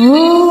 Ooh.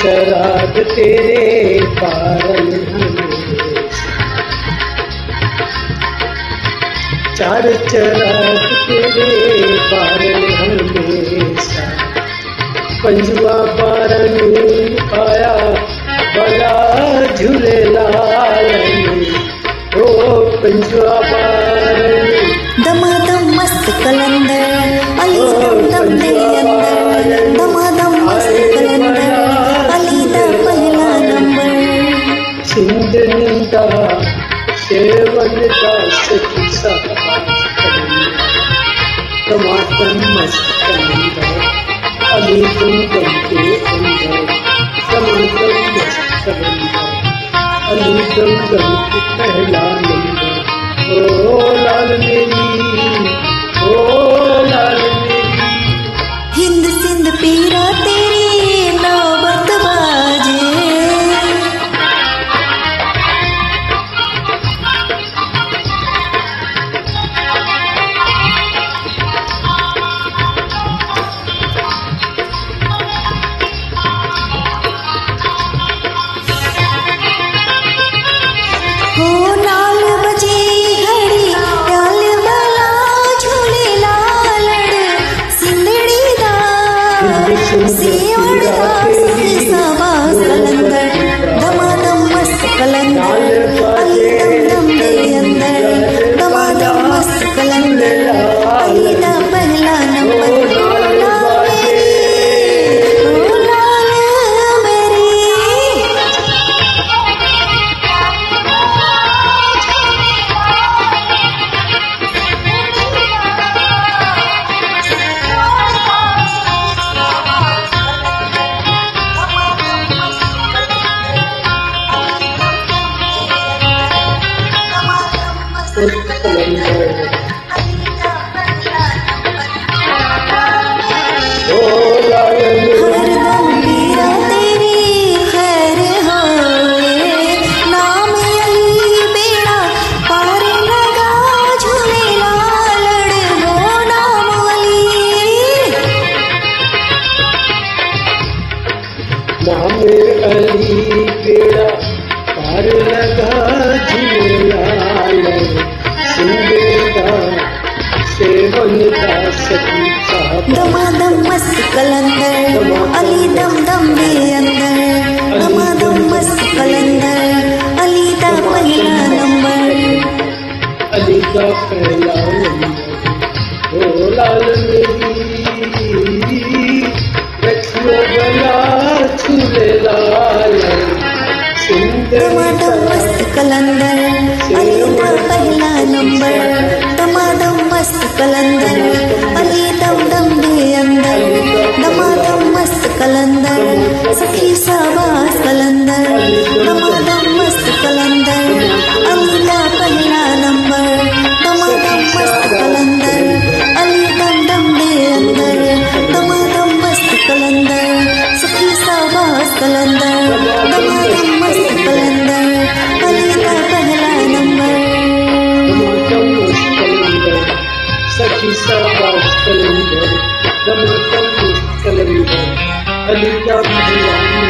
शराब तेरे पारन चार शराब तेरे पारन हमेशा। पंजुआ पारन आया बड़ा झूलेलाल ओ पंजुआ पारन। दमादम मस्त कलंदर। ज़िंदा सेवन का सख टमाटम मस्त अभी तुम करके अंदर टमाटम मस्त अभी तुम करके पहला नंबर ओ लाल Now टमाटो मस्त कलंदर अली पहला नंबर टमाटो मस्त कलंदर शाबाश कलंदर दम दम कलंदर अली का पहला नंबर